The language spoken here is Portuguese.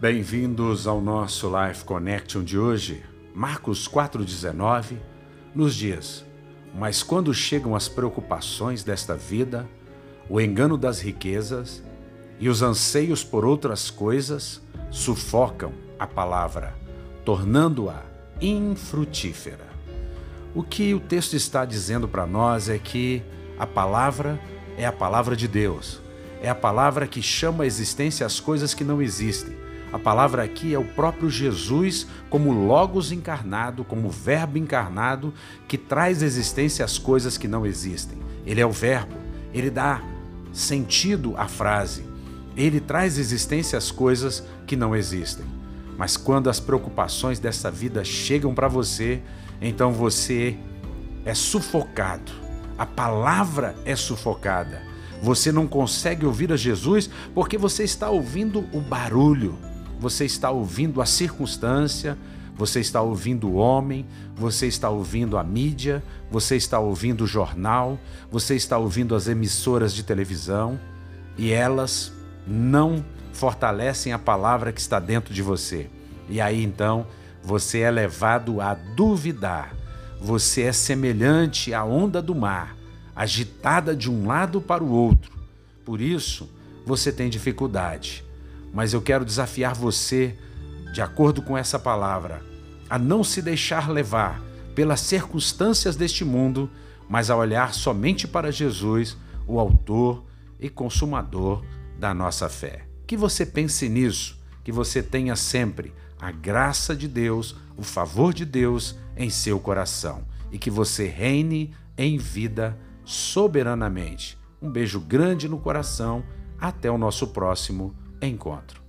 Bem-vindos ao nosso Life Connection de hoje. Marcos 4,19 nos diz: Mas quando chegam as preocupações desta vida, o engano das riquezas e os anseios por outras coisas sufocam a palavra, tornando-a infrutífera. O que o texto está dizendo para nós é que a palavra é a palavra de Deus, é a palavra que chama à existência as coisas que não existem a palavra aqui é o próprio Jesus como Logos encarnado, como Verbo encarnado, que traz existência às coisas que não existem. Ele é o Verbo, ele dá sentido à frase, ele traz existência às coisas que não existem. Mas quando as preocupações dessa vida chegam para você, então você é sufocado. A palavra é sufocada. Você não consegue ouvir a Jesus porque você está ouvindo o barulho, você está ouvindo a circunstância, você está ouvindo o homem, você está ouvindo a mídia, você está ouvindo o jornal, você está ouvindo as emissoras de televisão e elas não fortalecem a palavra que está dentro de você. E aí então você é levado a duvidar. Você é semelhante à onda do mar, agitada de um lado para o outro. Por isso, você tem dificuldade mas eu quero desafiar você, de acordo com essa palavra, a não se deixar levar pelas circunstâncias deste mundo, mas a olhar somente para Jesus, o Autor e Consumador da nossa fé. Que você pense nisso, que você tenha sempre a graça de Deus, o favor de Deus em seu coração e que você reine em vida soberanamente. Um beijo grande no coração. Até o nosso próximo encontro.